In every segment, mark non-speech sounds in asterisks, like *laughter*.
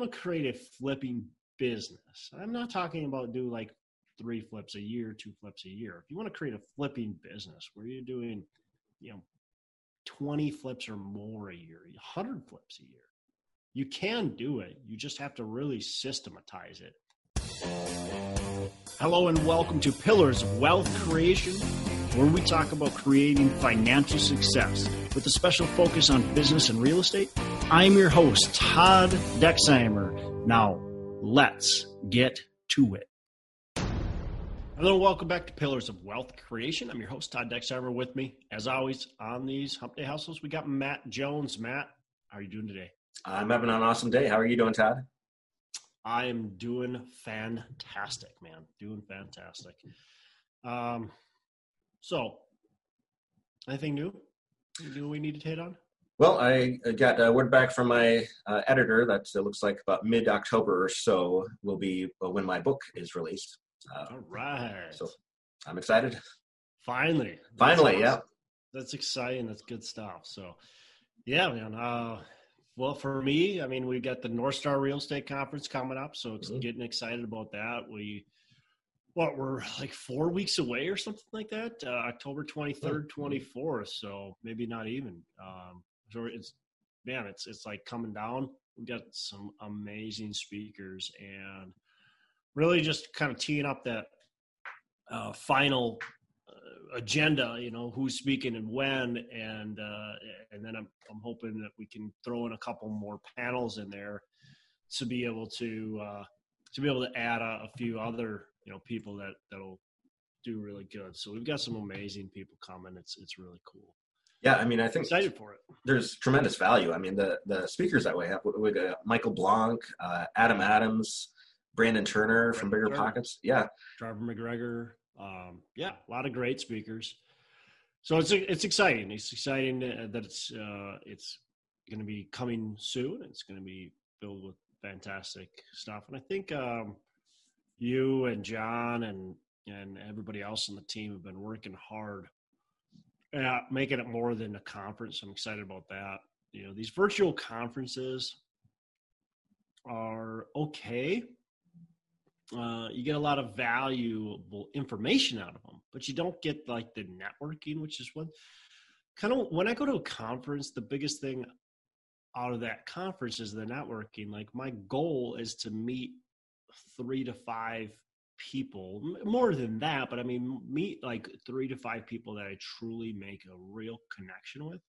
want to create a flipping business, I'm not talking about do like three flips a year, two flips a year. If you want to create a flipping business where you're doing, you know, 20 flips or more a year, 100 flips a year, you can do it. You just have to really systematize it. Hello and welcome to Pillars Wealth Creation, where we talk about creating financial success with a special focus on business and real estate. I'm your host, Todd Dexheimer. Now, let's get to it. Hello, welcome back to Pillars of Wealth Creation. I'm your host, Todd Dexheimer. With me, as always, on these Hump Day Hustles, we got Matt Jones. Matt, how are you doing today? I'm having an awesome day. How are you doing, Todd? I am doing fantastic, man. Doing fantastic. Um, so, anything new? Anything we need to hit on? Well, I got a word back from my uh, editor that it looks like about mid October or so will be when my book is released. Uh, All right. So I'm excited. Finally. Finally, awesome. yeah. That's exciting. That's good stuff. So, yeah, man. Uh, well, for me, I mean, we've got the North Star Real Estate Conference coming up, so mm-hmm. getting excited about that. We, what, we're *laughs* like four weeks away or something like that. Uh, October twenty third, mm-hmm. twenty fourth. So maybe not even. Um, so it's man, it's it's like coming down. We've got some amazing speakers and really just kind of teeing up that uh, final uh, agenda. You know, who's speaking and when, and uh, and then I'm I'm hoping that we can throw in a couple more panels in there to be able to uh, to be able to add a, a few other you know people that that'll do really good. So we've got some amazing people coming. It's it's really cool. Yeah, I mean, I think excited for it. There's tremendous value. I mean, the the speakers that we have, we got Michael Blank, uh, Adam Adams, Brandon Turner Brandon from Bigger Turner, Pockets. Yeah. Trevor McGregor. Um, yeah, a lot of great speakers. So it's it's exciting. It's exciting that it's uh, it's going to be coming soon. It's going to be filled with fantastic stuff, and I think um, you and John and and everybody else on the team have been working hard at making it more than a conference. I'm excited about that. You know, these virtual conferences are okay uh, you get a lot of valuable information out of them, but you don't get like the networking, which is what kind of when I go to a conference, the biggest thing out of that conference is the networking. Like my goal is to meet three to five people, more than that, but I mean, meet like three to five people that I truly make a real connection with.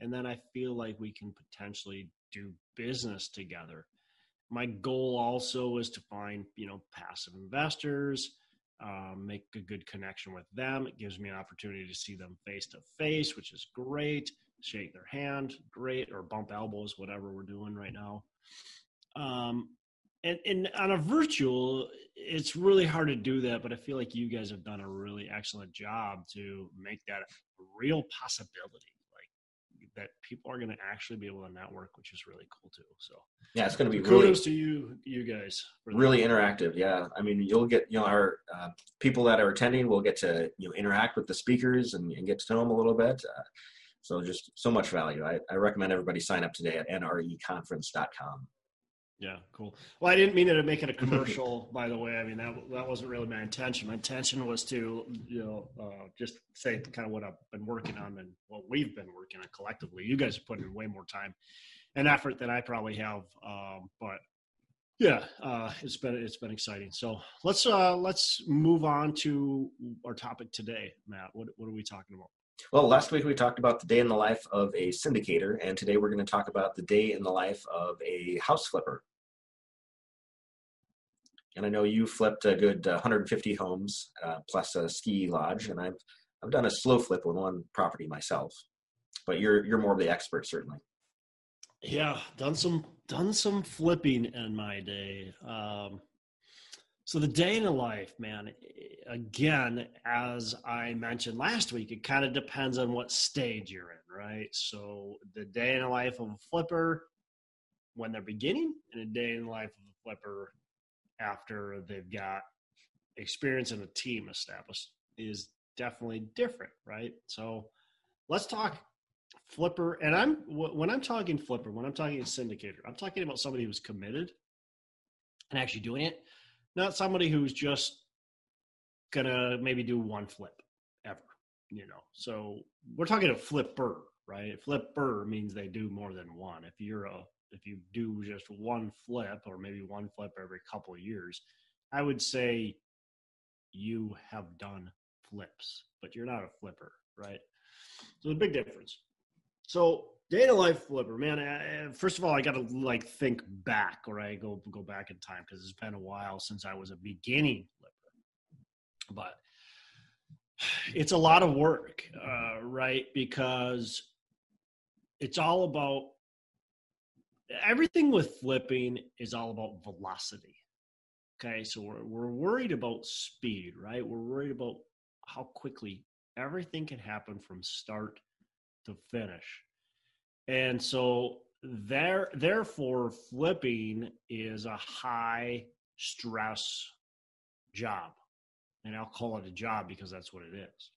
And then I feel like we can potentially do business together. My goal also is to find you know passive investors um, make a good connection with them. It gives me an opportunity to see them face to face which is great. Shake their hand great or bump elbows whatever we're doing right now. Um, and, and on a virtual it's really hard to do that but i feel like you guys have done a really excellent job to make that a real possibility like that people are going to actually be able to network, which is really cool too. So yeah, it's going to be kudos really, to you, you guys. Really interactive. Yeah, I mean, you'll get you know our uh, people that are attending will get to you know interact with the speakers and, and get to know them a little bit. Uh, so just so much value. I, I recommend everybody sign up today at nreconference.com. Yeah, cool. Well, I didn't mean to make it a commercial, *laughs* by the way. I mean that that wasn't really my intention. My intention was to, you know, uh, just say kind of what I've been working on and what we've been working on collectively. You guys have put in way more time and effort than I probably have, um, but yeah, uh, it's been it's been exciting. So let's uh, let's move on to our topic today, Matt. What what are we talking about? Well, last week we talked about the day in the life of a syndicator, and today we're going to talk about the day in the life of a house flipper and I know you flipped a good 150 uh, homes uh, plus a ski lodge, and I've I've done a slow flip on one property myself, but you're you're more of the expert certainly. Yeah, done some done some flipping in my day. Um, so the day in the life, man. Eh, again, as I mentioned last week, it kind of depends on what stage you're in, right? So the day in the life of a flipper when they're beginning, and a day in the life of a flipper after they've got experience and a team established is definitely different, right? So let's talk flipper. And I'm when I'm talking flipper, when I'm talking syndicator, I'm talking about somebody who's committed and actually doing it. Not somebody who's just gonna maybe do one flip ever, you know. So we're talking a flipper, right? Flipper means they do more than one. If you're a if you do just one flip or maybe one flip every couple years, I would say you have done flips, but you're not a flipper, right? So the big difference. So day life flipper, man. First of all, I got to like think back, or I go go back in time because it's been a while since I was a beginning flipper. But it's a lot of work, uh, right? Because it's all about everything with flipping is all about velocity. Okay, so we're we're worried about speed, right? We're worried about how quickly everything can happen from start to finish. And so there therefore flipping is a high stress job. And I'll call it a job because that's what it is.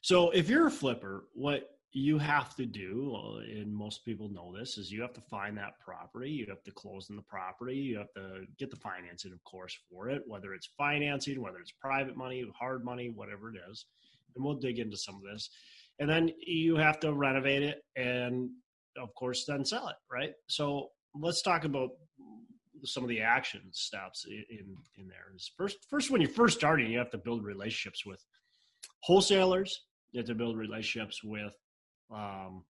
So if you're a flipper, what you have to do, and most people know this, is you have to find that property. You have to close on the property. You have to get the financing, of course, for it, whether it's financing, whether it's private money, hard money, whatever it is. And we'll dig into some of this and then you have to renovate it and of course then sell it right? So let's talk about some of the action steps in in there. Is first first when you're first starting you have to build relationships with wholesalers you have to build relationships with um,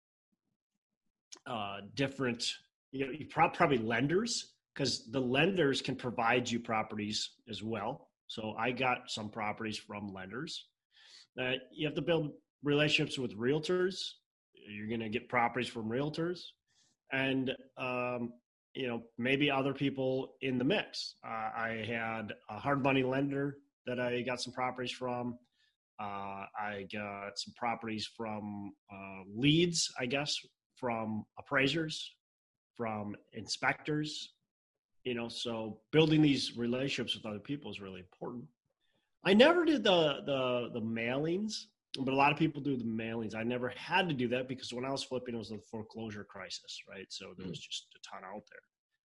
uh, different you know you probably lenders because the lenders can provide you properties as well. So i got some properties from lenders. Uh, you have to build relationships with realtors. You're going to get properties from realtors, and um, you know maybe other people in the mix. Uh, I had a hard money lender that I got some properties from. Uh, I got some properties from uh, leads, I guess, from appraisers, from inspectors. You know, so building these relationships with other people is really important. I never did the the the mailings but a lot of people do the mailings. I never had to do that because when I was flipping, it was the foreclosure crisis, right? So there was mm. just a ton out there.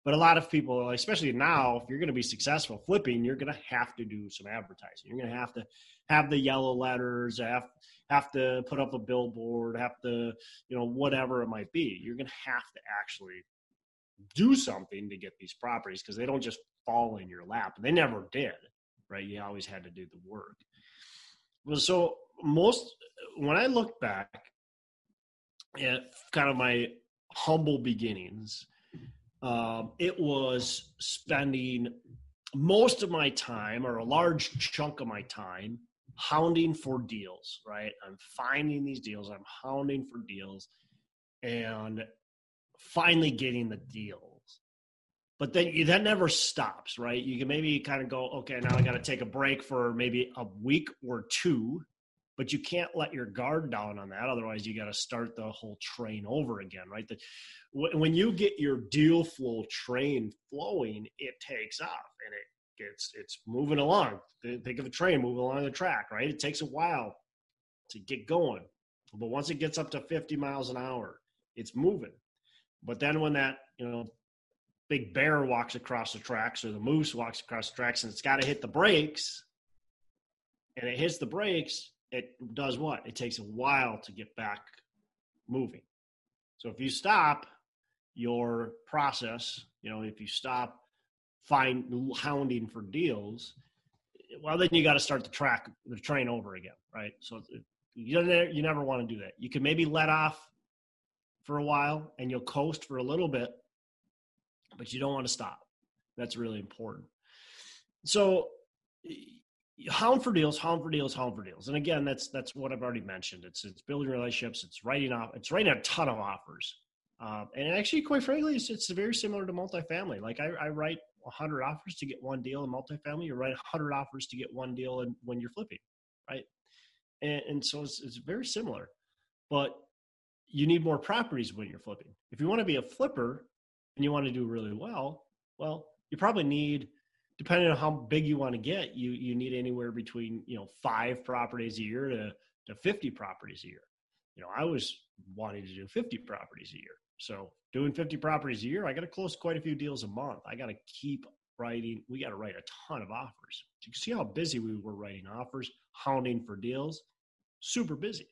But a lot of people, especially now, if you're going to be successful flipping, you're going to have to do some advertising. You're going to have to have the yellow letters, have have to put up a billboard, have to, you know, whatever it might be. You're going to have to actually do something to get these properties because they don't just fall in your lap. They never did, right? You always had to do the work. Well, so most when I look back at kind of my humble beginnings, um, it was spending most of my time or a large chunk of my time hounding for deals, right? I'm finding these deals, I'm hounding for deals, and finally getting the deals. But then that never stops, right? You can maybe kind of go, okay, now I got to take a break for maybe a week or two but you can't let your guard down on that. Otherwise, you got to start the whole train over again, right? The, when you get your deal flow train flowing, it takes off and it gets it's moving along. Think of a train moving along the track, right? It takes a while to get going, but once it gets up to 50 miles an hour, it's moving. But then when that you know big bear walks across the tracks or the moose walks across the tracks and it's got to hit the brakes and it hits the brakes it does what? It takes a while to get back moving. So if you stop your process, you know, if you stop find hounding for deals, well, then you got to start the track, the train over again, right? So you never, you never want to do that. You can maybe let off for a while and you'll coast for a little bit, but you don't want to stop. That's really important. So hound for deals, hound for deals, hound for deals. And again, that's that's what I've already mentioned. It's it's building relationships. It's writing off. It's writing a ton of offers. Uh, and actually, quite frankly, it's, it's very similar to multifamily. Like I, I write 100 offers to get one deal in multifamily. You write 100 offers to get one deal in, when you're flipping, right? And, and so it's, it's very similar. But you need more properties when you're flipping. If you want to be a flipper and you want to do really well, well, you probably need depending on how big you want to get, you you need anywhere between you know five properties a year to to 50 properties a year. You know, I was wanting to do 50 properties a year. So doing 50 properties a year, I got to close quite a few deals a month. I got to keep writing. We got to write a ton of offers. You can see how busy we were writing offers, hounding for deals. Super busy.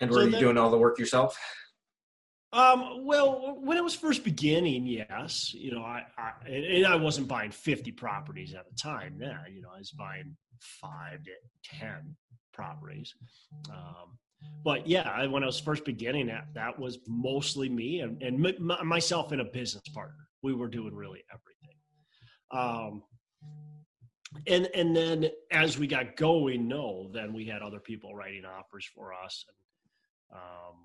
And were so you then, doing all the work yourself? Um, well, when it was first beginning, yes, you know, I, I and I wasn't buying 50 properties at a time. Yeah, you know, I was buying five to 10 properties. Um, but yeah, when I was first beginning, that that was mostly me and, and m- myself and a business partner. We were doing really everything. Um, and and then as we got going, no, then we had other people writing offers for us and um,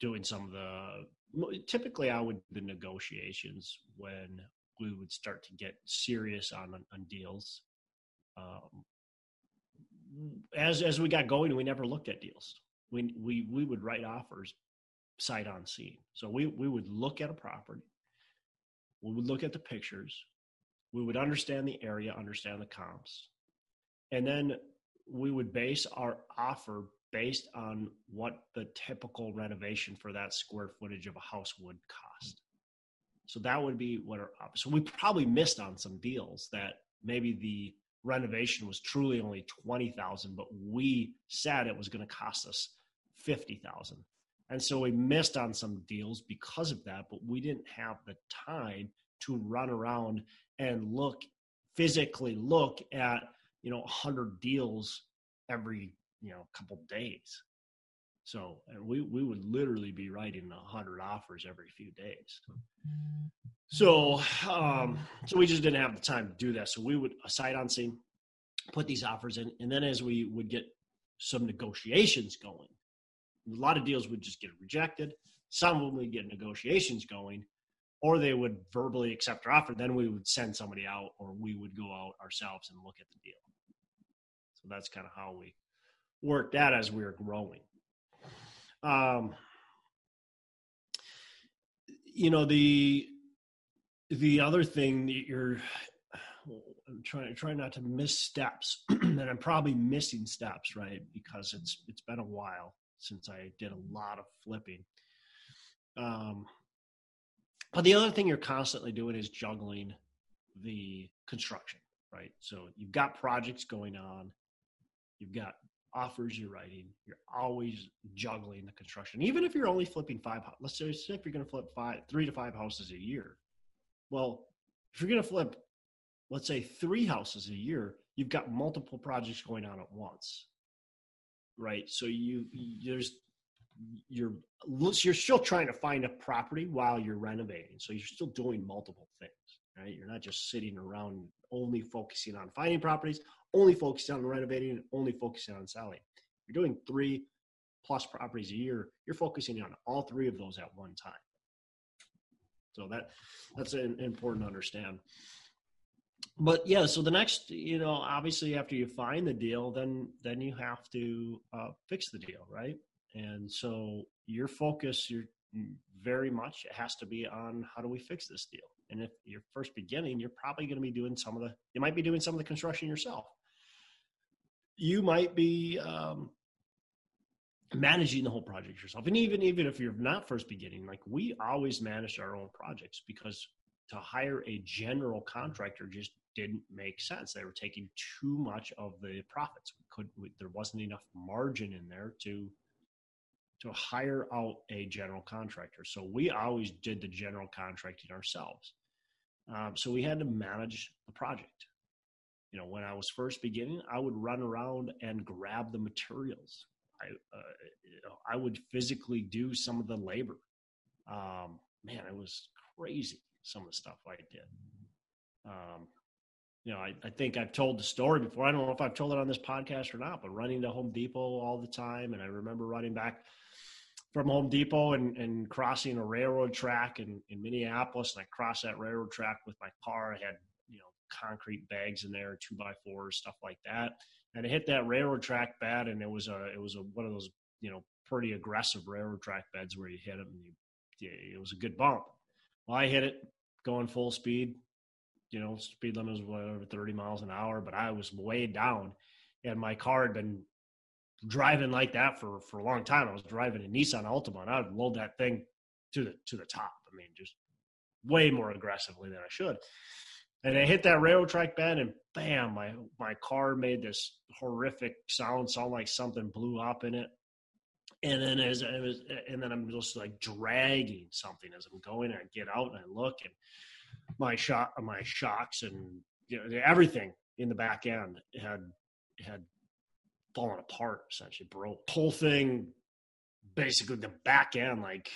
doing some of the. Typically, I would the negotiations when we would start to get serious on on deals. Um, as as we got going, we never looked at deals. We we we would write offers sight on scene. So we we would look at a property. We would look at the pictures. We would understand the area, understand the comps, and then we would base our offer based on what the typical renovation for that square footage of a house would cost. So that would be what our so we probably missed on some deals that maybe the renovation was truly only 20,000 but we said it was going to cost us 50,000 and so we missed on some deals because of that but we didn't have the time to run around and look physically look at you know 100 deals every you know a couple days so we we would literally be writing 100 offers every few days so, um, so we just didn't have the time to do that. So we would sight on scene, put these offers in, and then as we would get some negotiations going, a lot of deals would just get rejected. Some of them would get negotiations going, or they would verbally accept our offer. Then we would send somebody out, or we would go out ourselves and look at the deal. So that's kind of how we worked out as we were growing. Um, you know the the other thing that you're I'm trying trying not to miss steps, *clears throat* and I'm probably missing steps, right? Because it's it's been a while since I did a lot of flipping. Um, but the other thing you're constantly doing is juggling the construction, right? So you've got projects going on, you've got offers you're writing, you're always juggling the construction. Even if you're only flipping five, let's say if you're going to flip five, three to five houses a year, well, if you're going to flip, let's say three houses a year, you've got multiple projects going on at once, right? So you there's you're you're still trying to find a property while you're renovating, so you're still doing multiple things, right? You're not just sitting around only focusing on finding properties, only focusing on renovating, only focusing on selling. You're doing three plus properties a year. You're focusing on all three of those at one time. So that that's an, important to understand. But yeah, so the next, you know, obviously after you find the deal, then then you have to uh, fix the deal, right? And so your focus, your very much it has to be on how do we fix this deal. And if you're first beginning, you're probably going to be doing some of the, you might be doing some of the construction yourself. You might be um, managing the whole project yourself. And even even if you're not first beginning like we always managed our own projects because to hire a general contractor just didn't make sense. They were taking too much of the profits. We could we, there wasn't enough margin in there to to hire out a general contractor. So we always did the general contracting ourselves. Um, so we had to manage the project you know when i was first beginning i would run around and grab the materials I, uh, I would physically do some of the labor. Um, man, it was crazy some of the stuff I did. Um, you know, I, I think I've told the story before. I don't know if I've told it on this podcast or not, but running to Home Depot all the time. And I remember running back from Home Depot and, and crossing a railroad track in, in Minneapolis. And I crossed that railroad track with my car. I had, concrete bags in there, two by fours, stuff like that and it hit that railroad track bed, and it was a it was a one of those you know pretty aggressive railroad track beds where you hit it and you, it was a good bump. Well, I hit it going full speed. You know, speed limit was whatever 30 miles an hour, but I was way down, and my car had been driving like that for for a long time. I was driving a Nissan Altima, and I would load that thing to the to the top. I mean, just way more aggressively than I should. And I hit that railroad track bend, and bam, my my car made this horrific sound, sound like something blew up in it. And then as I was, and then I'm just like dragging something as I'm going, I get out and I look, and my shot, my shocks, and you know, everything in the back end had had fallen apart, essentially broke. Whole thing, basically the back end, like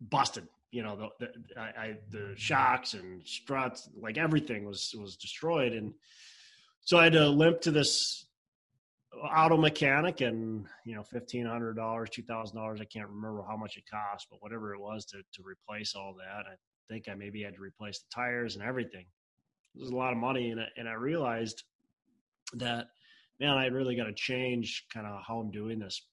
busted you know the the, I, I, the shocks and struts like everything was was destroyed. And so i had to limp to this auto mechanic and you know fifteen hundred dollars two thousand dollars i can't remember how much it cost but whatever it was to to replace all that i think i maybe had to replace the tires and everything. It was a lot of money and I, and I realized that man i really got to change kind of how i'm doing this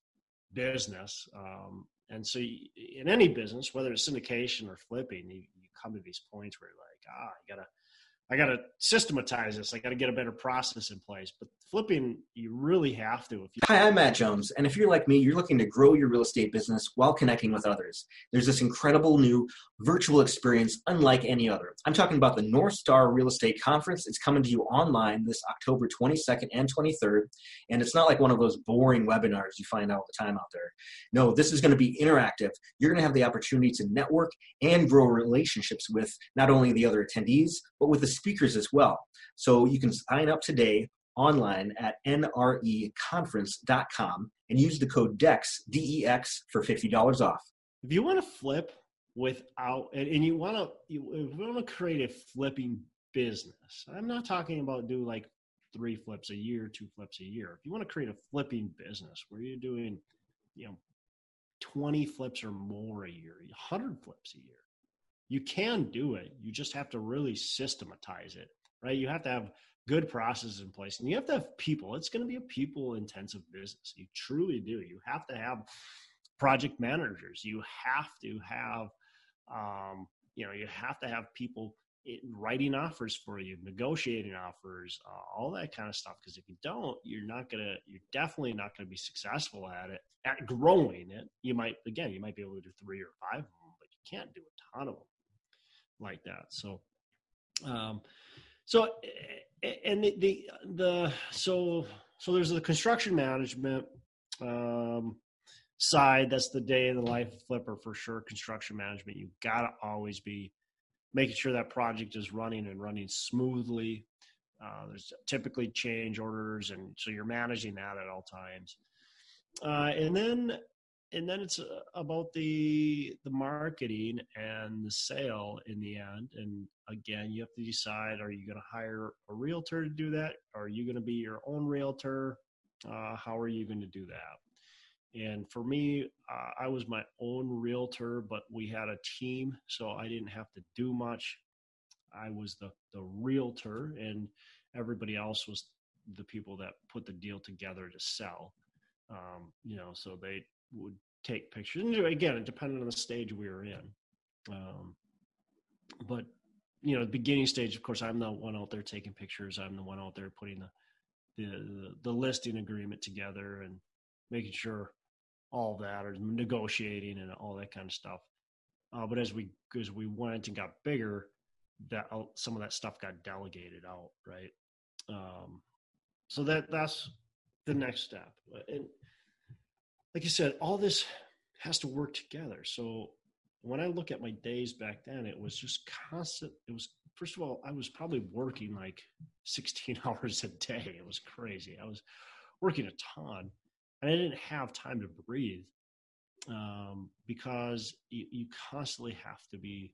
business um, and so, in any business, whether it's syndication or flipping, you, you come to these points where you're like, ah, you gotta I got to systematize this. I got to get a better process in place. But flipping, you really have to. Hi, I'm Matt Jones, and if you're like me, you're looking to grow your real estate business while connecting with others. There's this incredible new virtual experience unlike any other. I'm talking about the North Star Real Estate Conference. It's coming to you online this October 22nd and 23rd, and it's not like one of those boring webinars you find all the time out there. No, this is going to be interactive. You're going to have the opportunity to network and grow relationships with not only the other attendees, but with the speakers as well. So you can sign up today online at nreconference.com and use the code DEX, D-E-X, for $50 off. If you want to flip without, and, you want to, you, want to create a flipping business, I'm not talking about do like three flips a year, two flips a year. If you want to create a flipping business where you're doing, you know, 20 flips or more a year, 100 flips a year, you can do it. You just have to really systematize it, right? You have to have good processes in place and you have to have people. It's going to be a people intensive business. You truly do. You have to have project managers. You have to have, um, you know, you have to have people writing offers for you, negotiating offers, uh, all that kind of stuff. Because if you don't, you're not gonna, you're definitely not gonna be successful at it. At growing it, you might again, you might be able to do three or five of them, but you can't do a ton of them like that. So, um, so and the, the the so so there's the construction management um, side. That's the day in the life flipper for sure. Construction management. You got to always be making sure that project is running and running smoothly. Uh, there's typically change orders, and so you're managing that at all times. Uh, and then and then it's uh, about the the marketing and the sale in the end and again you have to decide are you going to hire a realtor to do that? Are you going to be your own realtor? Uh, how are you going to do that? And for me uh, i was my own realtor but we had a team so i didn't have to do much. I was the the realtor and everybody else was the people that put the deal together to sell. Um, you know so they would take pictures. And again, it depended on the stage we were in. Um, but you know, the beginning stage, of course, I'm the one out there taking pictures. I'm the one out there putting the the, the listing agreement together and making sure all that or negotiating and all that kind of stuff. Uh, but as we as we went and got bigger, that some of that stuff got delegated out, right? Um, so that that's the next step. And like you said, all this has to work together. So when I look at my days back then, it was just constant. It was first of all, I was probably working like 16 *laughs* hours a day. It was crazy. I was working a ton, and I didn't have time to breathe um, because you, you constantly have to be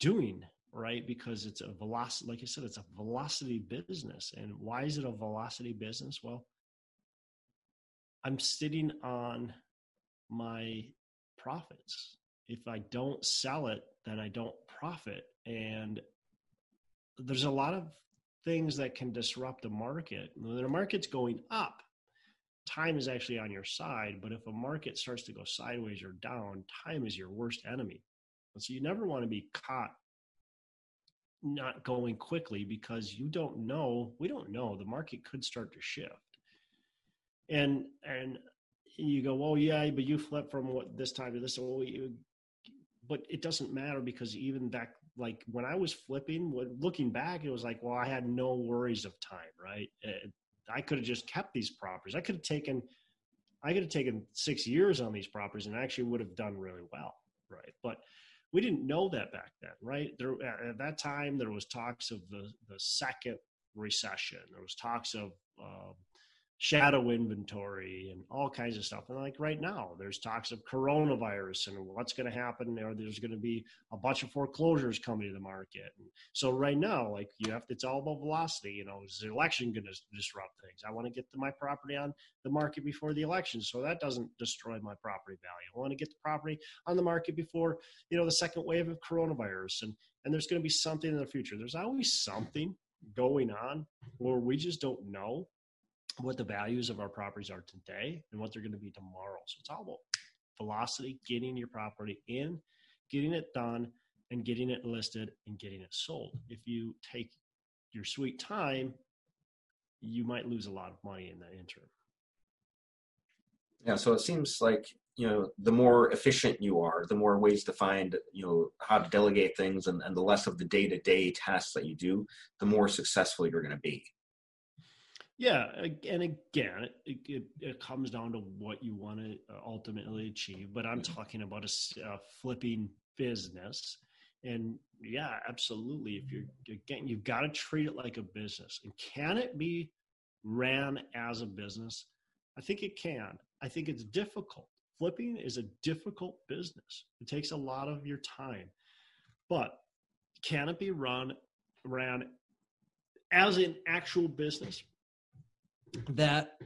doing right because it's a velocity like i said it's a velocity business and why is it a velocity business well I'm sitting on my profits. If I don't sell it, then I don't profit. And there's a lot of things that can disrupt the market. When the market's going up, time is actually on your side. But if a market starts to go sideways or down, time is your worst enemy. And so you never want to be caught not going quickly because you don't know, we don't know, the market could start to shift and and you go, well, yeah, but you flip from what this time to this. Well, you, but it doesn't matter because even back like when I was flipping, looking back, it was like, well, I had no worries of time, right? I could have just kept these properties. I could have taken, I could have taken six years on these properties and actually would have done really well, right? But we didn't know that back then, right? There at that time there was talks of the the second recession. There was talks of uh, shadow inventory and all kinds of stuff. And like right now, there's talks of coronavirus and what's going to happen. Or there's going to be a bunch of foreclosures coming to the market. And so right now, like you have, to, it's all about velocity. You know, is the election going to disrupt things? I want to get my property on the market before the election, so that doesn't destroy my property value. I want to get the property on the market before you know the second wave of coronavirus. And and there's going to be something in the future. There's always something going on where we just don't know what the values of our properties are today and what they're going to be tomorrow. So it's all about velocity, getting your property in, getting it done, and getting it listed and getting it sold. If you take your sweet time, you might lose a lot of money in that interim. Yeah, so it seems like you know the more efficient you are, the more ways to find you know how to delegate things, and, and the less of the day to day tasks that you do, the more successful you're going to be. Yeah, and again, it, it, it, comes down to what you want to uh, ultimately achieve. But I'm mm-hmm. talking about a, a, flipping business, and yeah, absolutely. If you're again, you've got to treat it like a business. And can it be ran as a business? I think it can. I think it's difficult. Flipping is a difficult business. It takes a lot of your time, but can it be run ran as an actual business? That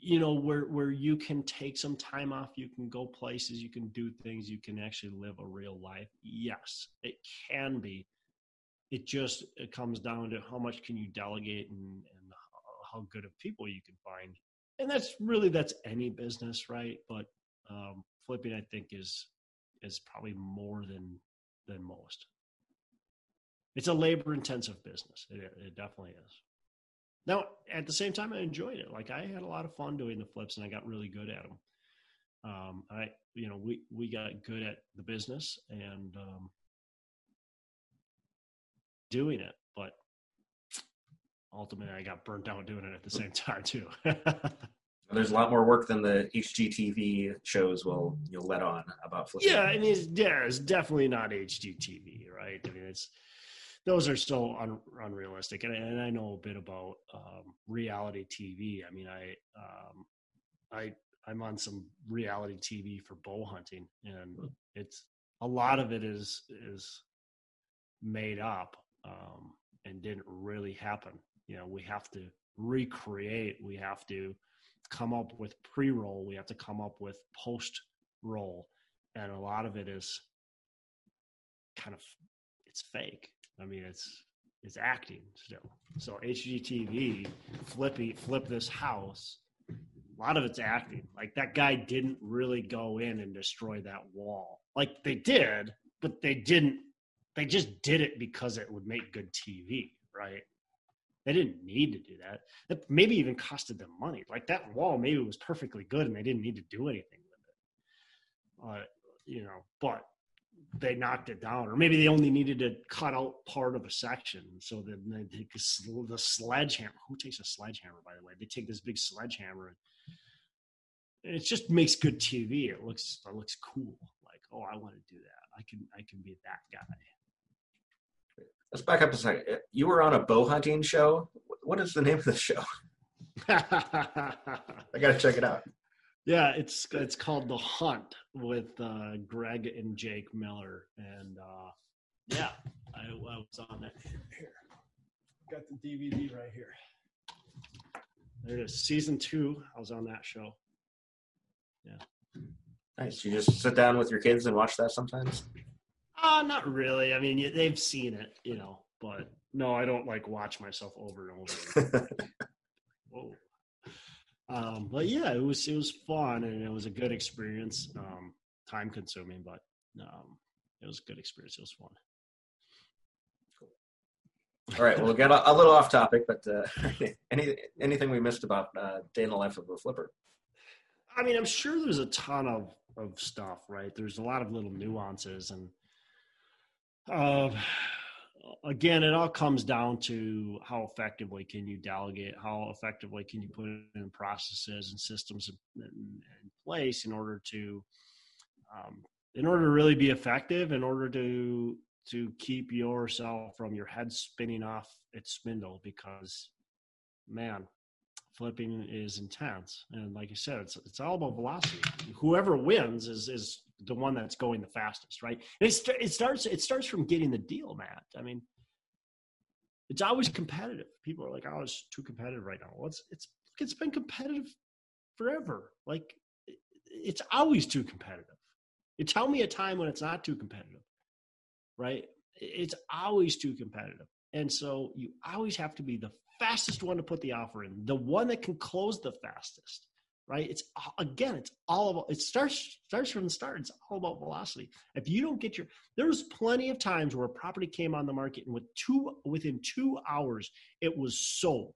you know where where you can take some time off you can go places you can do things you can actually live a real life. Yes it can be. It just it comes down to how much can you delegate and, and how good of people you can find. And that's really that's any business right? But um, flipping i think is is probably more than than most. It's a labor intensive business. It, it definitely is now, at the same time, I enjoyed it. Like I had a lot of fun doing the flips, and I got really good at them. Um, I, you know, we we got good at the business and um, doing it, but ultimately, I got burnt out doing it at the same time too. *laughs* There's a lot more work than the HGTV shows will you'll let on about flipping. Yeah, I mean, yeah, it's definitely not HGTV, right? I mean, it's those are so un, unrealistic. And, and, I know a bit about um, reality TV. I mean, I um, I I'm on some reality TV for bow hunting, and hmm. it's a lot of it is is made up um, and didn't really happen. You know, we have to recreate. We have to come up with pre-roll. We have to come up with post-roll, and a lot of it is kind of it's fake I mean, it's it's acting still. So HGTV, Flippy, flip this house. A lot of it's acting. Like that guy didn't really go in and destroy that wall. Like they did, but they didn't. They just did it because it would make good TV, right? They didn't need to do that. That maybe even costed them money. Like that wall maybe was perfectly good and they didn't need to do anything with it. Uh, you know, but they knocked it down, or maybe they only needed to cut out part of a section. So then they take the sledgehammer. Who takes a sledgehammer, by the way? They take this big sledgehammer, and it just makes good TV. It looks it looks cool. Like, oh, I want to do that. I can I can be that guy. Let's back up a second. Uh, you were on a bow hunting show. What is the name of the show? *laughs* I got to check it out. Yeah, it's it's called The Hunt with uh, Greg and Jake Miller, and uh, yeah, I, I was on that here. Got the DVD right here. There it is, season two. I was on that show. Yeah. Nice. You just sit down with your kids and watch that sometimes. Uh, not really. I mean, they've seen it, you know, but no, I don't like watch myself over and over. *laughs* Whoa. Um, but yeah, it was it was fun and it was a good experience. Um, time consuming, but um, it was a good experience. It was fun. Cool. All right, we'll get a, a little off topic, but uh, *laughs* any anything we missed about uh, day in the life of a flipper? I mean, I'm sure there's a ton of of stuff, right? There's a lot of little nuances, and uh, again, it all comes down to how effectively can you delegate, how effectively can you put in processes and systems in, in place in order to, um, in order to really be effective, in order to to keep yourself from your head spinning off its spindle, because man, flipping is intense. And like you said, it's it's all about velocity. Whoever wins is is the one that's going the fastest, right? It, it starts it starts from getting the deal, Matt. I mean, it's always competitive. People are like, "Oh, it's too competitive right now." Well, it's it's it's been competitive forever. Like, it's always too competitive. You tell me a time when it's not too competitive, right? It's always too competitive, and so you always have to be the fastest one to put the offer in, the one that can close the fastest, right? It's again, it's all about it starts starts from the start. It's all about velocity. If you don't get your there was plenty of times where a property came on the market and with two within two hours it was sold.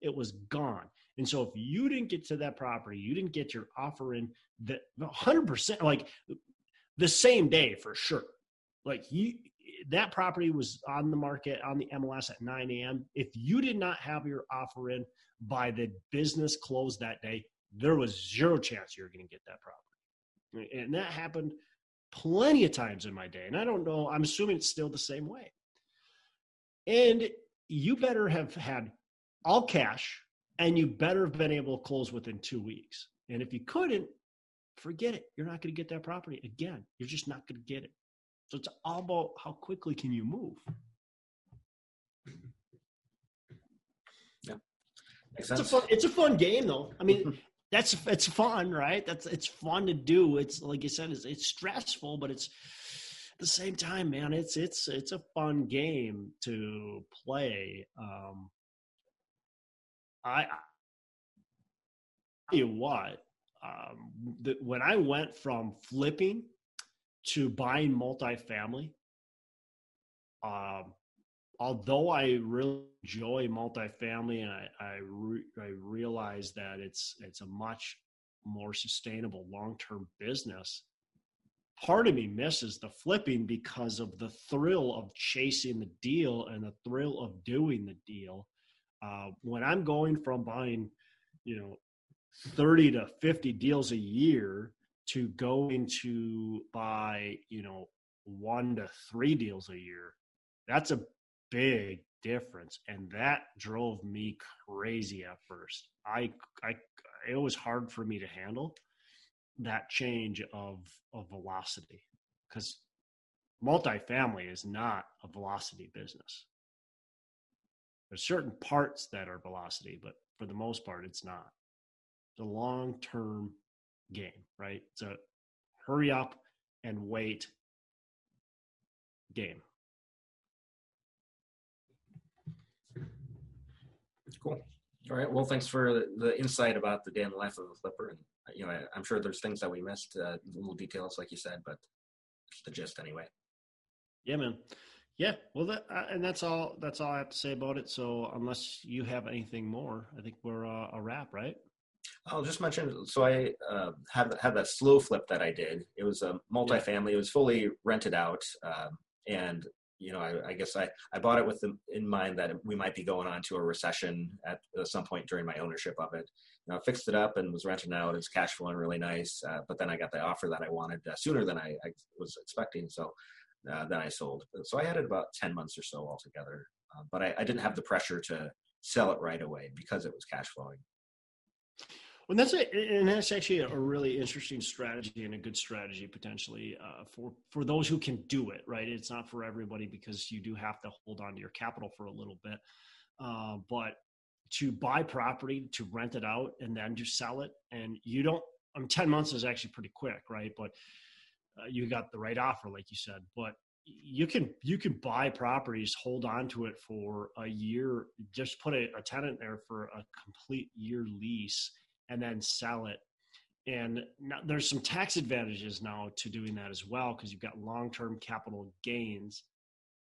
It was gone. And so if you didn't get to that property, you didn't get your offer in the 100% like the same day for sure. Like you that property was on the market on the MLS at 9 a.m. If you did not have your offer in by the business close that day, there was zero chance you were going to get that property. And that happened plenty of times in my day. And I don't know, I'm assuming it's still the same way. And you better have had all cash and you better have been able to close within two weeks. And if you couldn't, forget it. You're not going to get that property again. You're just not going to get it. So it's all about how quickly can you move. Yeah, it's a fun. It's a fun game, though. I mean, *laughs* that's it's fun, right? That's it's fun to do. It's like you said, it's, it's stressful, but it's at the same time, man. It's it's it's a fun game to play. Um, I, I tell you what, um, the, when I went from flipping to buying multifamily. Um, although I really enjoy multifamily, and I I, re- I realize that it's it's a much more sustainable long term business. Part of me misses the flipping because of the thrill of chasing the deal and the thrill of doing the deal. Uh, when I'm going from buying, you know, 30 to 50 deals a year to going to buy, you know, one to three deals a year, that's a big difference. And that drove me crazy at first. I, I, it was hard for me to handle that change of, of velocity because multifamily is not a velocity business. There's certain parts that are velocity, but for the most part, it's not. It's a long term game, right? It's a hurry up and wait game. Cool. All right. Well, thanks for the insight about the day in the life of a flipper. And, you know, I, am sure there's things that we missed, uh, little details, like you said, but the gist anyway. Yeah, man. Yeah. Well, that, uh, and that's all, that's all I have to say about it. So unless you have anything more, I think we're uh, a wrap, right? I'll just mention. So I uh, had had that slow flip that I did. It was a multifamily. It was fully rented out, um, and you know, I, I, guess I, I bought it with the, in mind that we might be going on to a recession at, at some point during my ownership of it. You know, I fixed it up and was renting out. It's cash flowing really nice. Uh, but then I got the offer that I wanted uh, sooner than I, I, was expecting. So uh, then I sold. So I had it about 10 months or so altogether. Uh, but I, I didn't have the pressure to sell it right away because it was cash flowing. Well, that's a, and that's actually a really interesting strategy and a good strategy potentially uh, for for those who can do it. Right, it's not for everybody because you do have to hold on to your capital for a little bit. Uh, but to buy property, to rent it out, and then to sell it, and you don't. I mean, ten months is actually pretty quick, right? But uh, you got the right offer, like you said. But you can you can buy properties, hold on to it for a year, just put a, a tenant there for a complete year lease and then sell it. And now, there's some tax advantages now to doing that as well because you've got long-term capital gains,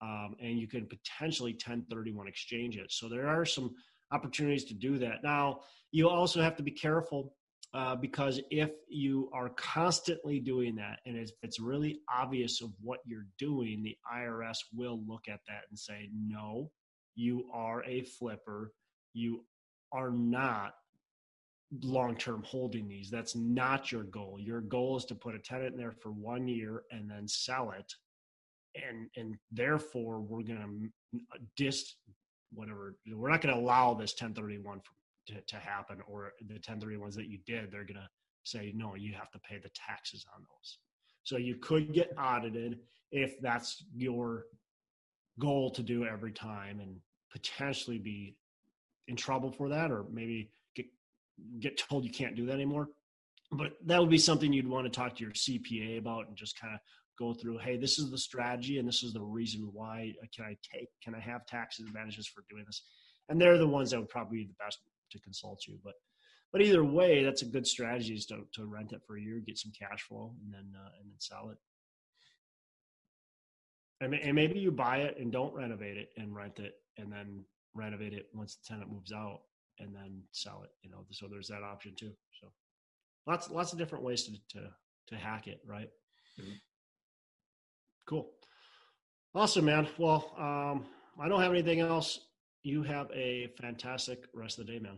um, and you can potentially 1031 exchange it. So there are some opportunities to do that. Now you also have to be careful uh, because if you are constantly doing that and it's, it's really obvious of what you're doing, the IRS will look at that and say, no, you are a flipper. You are not long term holding these. That's not your goal. Your goal is to put a tenant in there for one year and then sell it. And, and therefore, we're going to dis whatever, we're not going to allow this 1031 for to, to happen or the 1031s that you did they're going to say no you have to pay the taxes on those so you could get audited if that's your goal to do every time and potentially be in trouble for that or maybe get told you can't do that anymore but that would be something you'd want to talk to your CPA about and just kind of go through hey this is the strategy and this is the reason why can i take can i have tax advantages for doing this and they're the ones that would probably be the best to consult you. But but either way, that's a good strategy is to, to rent it for a year, get some cash flow, and then uh, and then sell it. And, and maybe you buy it and don't renovate it and rent it, and then renovate it once the tenant moves out, and then sell it. You know, so there's that option too. So lots lots of different ways to to to hack it, right? Mm-hmm. Cool. Awesome, man. Well, um, I don't have anything else you have a fantastic rest of the day, man.